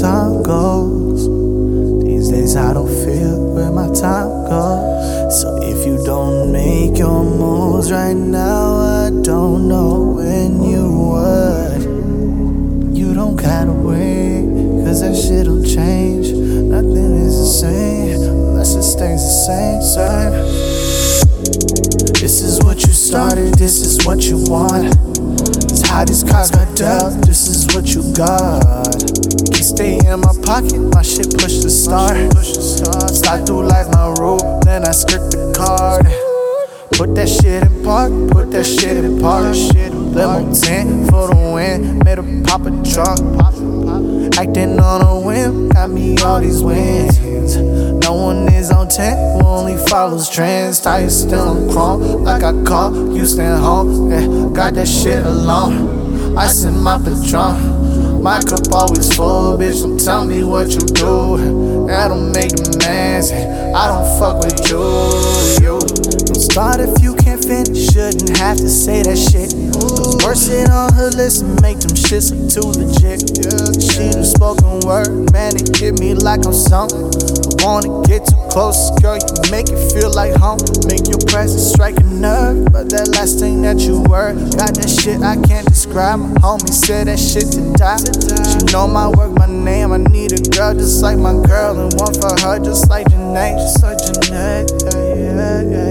time goes. These days I don't feel where my time goes. So if you don't make your moves right now, I don't know when you would. You don't gotta wait, cause that shit'll change. Nothing is the same unless it stays the same. same. This is what you started, this is what you want. How these cards got dealt, this is what you got. Keep stay in my pocket, my shit push the start. Slide through life, my rule, then I skirt the card. Put that shit in park, put that shit in park. Limo 10 for the win, made a pop a truck. Acting on a whim, got me all these wins. No one is on 10, who only follows trends. Tires still on chrome, like I call, you stand home. Yeah, got that shit alone. I send my patron. My cup always full, bitch. Don't tell me what you do. I don't make demands. I don't fuck with you. You don't start if you can't finish. Shouldn't have to say that shit. The worst shit on her list and make them shits look too legit. She the spoken word, man. It hit me like I'm something. I wanna get too close, girl. You make it feel like home. Make your presence strike a nerve. But that last thing that you were, got that shit I can't describe. My homie said that shit to die. She know my work, my name. I need a girl just like my girl, and one for her just like Jhene, just like Jhene. Yeah, yeah.